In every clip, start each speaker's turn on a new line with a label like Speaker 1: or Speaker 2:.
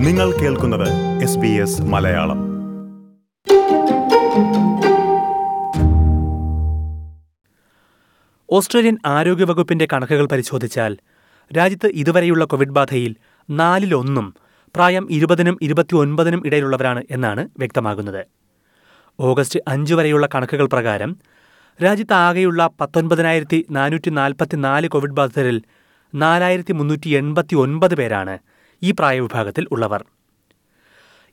Speaker 1: നിങ്ങൾ കേൾക്കുന്നത് മലയാളം.
Speaker 2: ഓസ്ട്രേലിയൻ ആരോഗ്യവകുപ്പിന്റെ കണക്കുകൾ പരിശോധിച്ചാൽ രാജ്യത്ത് ഇതുവരെയുള്ള കോവിഡ് ബാധയിൽ നാലിലൊന്നും പ്രായം ഇരുപതിനും ഇരുപത്തിയൊൻപതിനും ഇടയിലുള്ളവരാണ് എന്നാണ് വ്യക്തമാകുന്നത്. ഓഗസ്റ്റ് അഞ്ച് വരെയുള്ള കണക്കുകൾ പ്രകാരം രാജ്യത്ത് ആകെയുള്ള പത്തൊൻപതിനായിരത്തി നാനൂറ്റി നാൽപ്പത്തി നാല് കോവിഡ് ബാധിതരിൽ നാലായിരത്തി മുന്നൂറ്റി എൺപത്തി ഒൻപത് പേരാണ് ഈ പ്രായവിഭാഗത്തിൽ ഉള്ളവർ.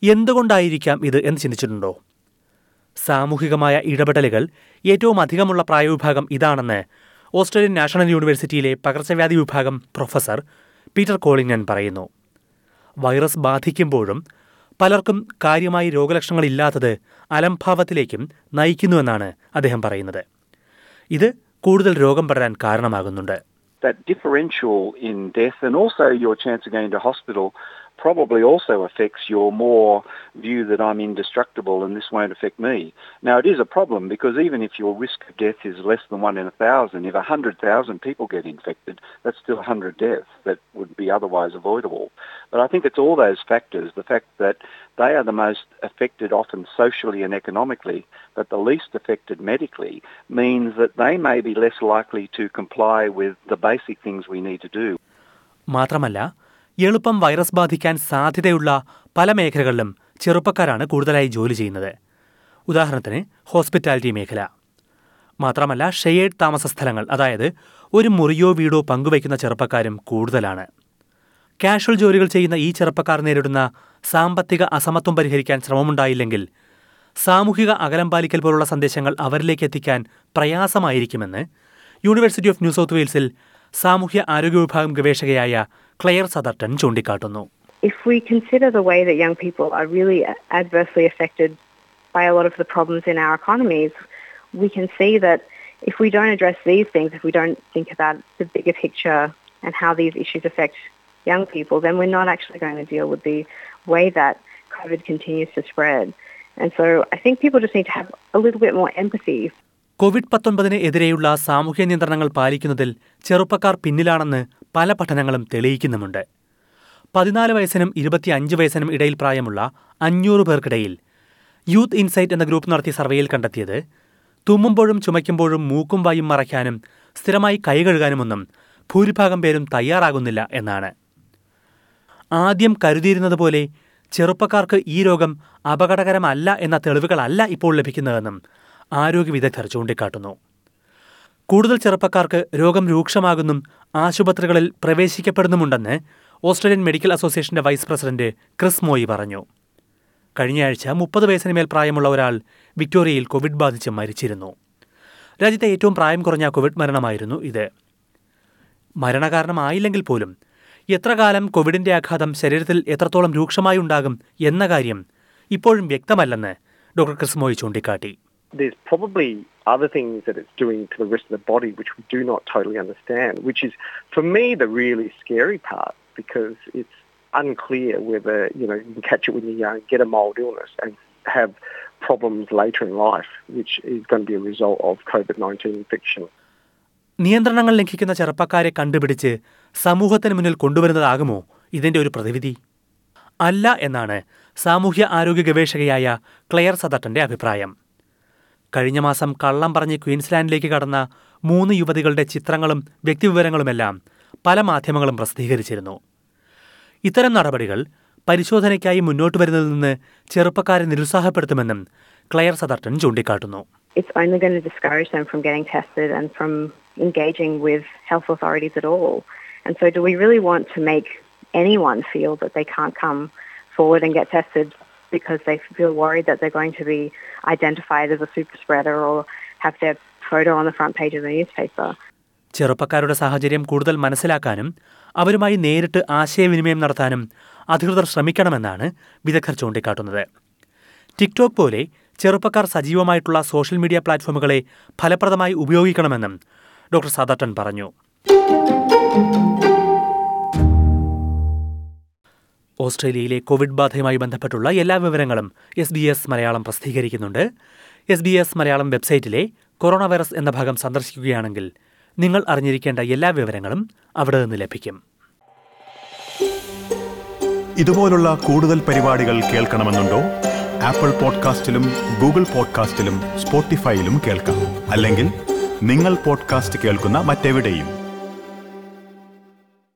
Speaker 2: എന്തുകൊണ്ടായിരിക്കാം ഇത് എന്ന് ചിന്തിച്ചിട്ടുണ്ടോ? സാമൂഹികമായ ഇടപെടലുകൾ ഏറ്റവും അധികമുള്ള പ്രായവിഭാഗം ഇതാണെന്ന് ഓസ്ട്രേലിയൻ നാഷണൽ യൂണിവേഴ്സിറ്റിയിലെ പകർച്ചവ്യാധി വിഭാഗം പ്രൊഫസർ പീറ്റർ കോളിങ്ങൻ പറയുന്നു. വൈറസ് ബാധിക്കുമ്പോഴും പലർക്കും കാര്യമായി രോഗലക്ഷണങ്ങളില്ലാത്തത് അലംഭാവത്തിലേക്കും നയിക്കുന്നുവെന്നാണ് അദ്ദേഹം പറയുന്നത്. ഇത് കൂടുതൽ രോഗം പടരാൻ കാരണമാകുന്നുണ്ട്.
Speaker 3: That differential in death and also your chance of going to hospital probably also affects your more view that I'm indestructible and this won't affect me. Now it is a problem because even if your risk of death is less than one in a thousand, if a hundred thousand people get infected, that's still a hundred deaths that would be otherwise avoidable. But I think it's all those factors, the fact that they are the most affected often socially and economically, but the least affected medically, means that they may be less likely to comply with the basic things we need to do.
Speaker 2: മാത്രമല്ല എളുപ്പം virus ബാധിക്കാൻ സാധ്യതയുള്ള പല മേഖലകളിലും ചെറുപ്പക്കാരാണ് കൂടുതലായി ജോലി ചെയ്യുന്നത്. ഉദാഹരണത്തിന് ഹോസ്പിറ്റാലിറ്റി മേഖല. മാത്രമല്ല ഷെയേഡ് താമസ സ്ഥലങ്ങൾ അതായത് ഒരു മുറിയോ വീടോ പങ്കുവയ്ക്കുന്ന ചെറുപ്പക്കാരും കൂടുതലാണ്. കാഷ്വൽ ജോലികൾ ചെയ്യുന്ന ഈ ചെറുപ്പക്കാർ നേരിടുന്ന സാമ്പത്തിക അസമത്വം പരിഹരിക്കാൻ ശ്രമമുണ്ടായില്ലെങ്കിൽ സാമൂഹിക അകലം പാലിക്കൽ പോലുള്ള സന്ദേശങ്ങൾ അവരിലേക്ക് എത്തിക്കാൻ പ്രയാസമായിരിക്കുമെന്ന് യൂണിവേഴ്സിറ്റി ഓഫ് ന്യൂ സൗത്ത് വെയിൽസിൽ സാമൂഹ്യ ആരോഗ്യ വിഭാഗം ഗവേഷകയായ ക്ലെയർ സദർട്ടൺ ചൂണ്ടിക്കാട്ടുന്നു
Speaker 4: if we consider the way that young people are really adversely affected by a lot of the problems in our economies, we can see that if we don't address these things, if we don't think about the bigger picture and how these issues affect young people, then we're not actually going to deal with the way that COVID continues to spread. And so I think people just need to have a little bit more empathy
Speaker 2: Covid പത്തൊൻപതിന് എതിരെയുള്ള സാമൂഹ്യ നിയന്ത്രണങ്ങൾ പാലിക്കുന്നതിൽ ചെറുപ്പക്കാർ പിന്നിലാണെന്ന് പല പഠനങ്ങളും തെളിയിക്കുന്നുമുണ്ട്. പതിനാല് വയസ്സിനും ഇരുപത്തിയഞ്ച് വയസ്സിനും ഇടയിൽ പ്രായമുള്ള അഞ്ഞൂറ് പേർക്കിടയിൽ യൂത്ത് ഇൻസൈറ്റ് എന്ന ഗ്രൂപ്പ് നടത്തിയ സർവേയിൽ കണ്ടെത്തിയത് തുമ്മുമ്പോഴും ചുമയ്ക്കുമ്പോഴും മൂക്കും വായും മറയ്ക്കാനും സ്ഥിരമായി കൈ കഴുകാനുമൊന്നും ഭൂരിഭാഗം പേരും തയ്യാറാകുന്നില്ല എന്നാണ്. ആദ്യം കരുതിയിരുന്നത് പോലെ ചെറുപ്പക്കാർക്ക് ഈ രോഗം അപകടകരമല്ല എന്ന തെളിവുകളല്ല ഇപ്പോൾ ലഭിക്കുന്നതെന്നും ആരോഗ്യ വിദഗ്ധർ ചൂണ്ടിക്കാട്ടുന്നു കൂടുതൽ ചെറുപ്പക്കാർക്ക് രോഗം രൂക്ഷമാകുന്നും ആശുപത്രികളിൽ പ്രവേശിക്കപ്പെടുന്നുമുണ്ടെന്ന് ഓസ്ട്രേലിയൻ മെഡിക്കൽ അസോസിയേഷന്റെ വൈസ് പ്രസിഡന്റ് ക്രിസ് മോയി പറഞ്ഞു. കഴിഞ്ഞയാഴ്ച മുപ്പത് വയസ്സിന് മേൽ പ്രായമുള്ള ഒരാൾ വിക്ടോറിയയിൽ കോവിഡ് ബാധിച്ച് മരിച്ചിരുന്നു. രാജ്യത്തെ ഏറ്റവും പ്രായം കുറഞ്ഞ കോവിഡ് മരണമായിരുന്നു ഇത്. മരണകാരണമായില്ലെങ്കിൽ പോലും എത്ര കാലം കോവിഡിന്റെ ആഘാതം ശരീരത്തിൽ എത്രത്തോളം രൂക്ഷമായി ഉണ്ടാകും എന്ന കാര്യം ഇപ്പോഴും വ്യക്തമല്ലെന്ന് ഡോക്ടർ ക്രിസ്മോയി ചൂണ്ടിക്കാട്ടി.
Speaker 5: There's probably other things that it's doing to the rest of the body which we do not totally understand, which is, for me, the really scary part because it's unclear whether, you know, you can catch it when you're young, get a mild illness and have problems later in life, which is going to be a result of COVID-19 infection.
Speaker 2: നിയന്ത്രണങ്ങൾ ലംഘിക്കുന്ന ചെറുപ്പക്കാരെ കണ്ടുപിടിച്ച് സമൂഹത്തിന് മുന്നിൽ കൊണ്ടുവരുന്നതാകുമോ ഇതിന്റെ ഒരു പ്രതിവിധി അല്ല എന്നാണ് സാമൂഹ്യ ആരോഗ്യ ഗവേഷകയായ ക്ലെയർ സദട്ടന്റെ അഭിപ്രായം കഴിഞ്ഞ മാസം കള്ളം പറഞ്ഞ് ക്വീൻസ്ലാൻഡിലേക്ക് കടന്ന മൂന്ന് യുവതികളുടെ ചിത്രങ്ങളും വ്യക്തിവിവരങ്ങളുമെല്ലാം പല മാധ്യമങ്ങളും പ്രസിദ്ധീകരിച്ചിരുന്നു ഇത്തരം നടപടികൾ പരിശോധനയ്ക്കായി മുന്നോട്ട് വരുന്നതിൽ നിന്ന് ചെറുപ്പക്കാരെ നിരുത്സാഹപ്പെടുത്തുമെന്നും ക്ലെയർ സദർട്ടൺ ചൂണ്ടിക്കാട്ടുന്നു
Speaker 4: it's only going to discourage them from getting tested and from engaging with health authorities at all. And so, do we really want to make anyone feel that they can't come forward and get tested because they feel worried that they're going to be identified as a super spreader or have their photo on the front page of the newspaper?
Speaker 2: ചെറുപ്പക്കാരുടെ സാഹചര്യം കൂടുതൽ മനസ്സിലാക്കാനും അവരുമായി നേരിട്ട് ആശയവിനിമയം നടത്താനും അധികൃതർ ശ്രമിക്കണമെന്നാണ് വിദഗ്ധർ ചൂണ്ടിക്കാട്ടുന്നത് ടിക്ടോക്ക് പോലെ ചെറുപ്പക്കാർ സജീവമായിട്ടുള്ള സോഷ്യൽ മീഡിയ പ്ലാറ്റ്ഫോമുകളെ ഫലപ്രദമായി ഉപയോഗിക്കണമെന്നും ഡോക്ടർ സാദട്ടൻ പറഞ്ഞു ഓസ്ട്രേലിയയിലെ കോവിഡ് ബാധയുമായി ബന്ധപ്പെട്ടുള്ള എല്ലാ വിവരങ്ങളും എസ് ബി എസ് മലയാളം പ്രസിദ്ധീകരിക്കുന്നുണ്ട്. എസ് ബി എസ് മലയാളം വെബ്സൈറ്റിലെ കൊറോണ വൈറസ് എന്ന ഭാഗം സന്ദർശിക്കുകയാണെങ്കിൽ നിങ്ങൾ അറിഞ്ഞിരിക്കേണ്ട എല്ലാ വിവരങ്ങളും അവിടെ നിന്ന് ലഭിക്കും.
Speaker 1: ഇതുപോലുള്ള കൂടുതൽ പരിപാടികൾ കേൾക്കണമെന്നുണ്ടോ? ആപ്പിൾ പോഡ്കാസ്റ്റിലും ഗൂഗിൾ പോഡ്കാസ്റ്റിലും സ്പോട്ടിഫൈയിലും കേൾക്കാം. അല്ലെങ്കിൽ നിങ്ങൾ പോഡ്കാസ്റ്റ് കേൾക്കുന്ന മറ്റെവിടെയും.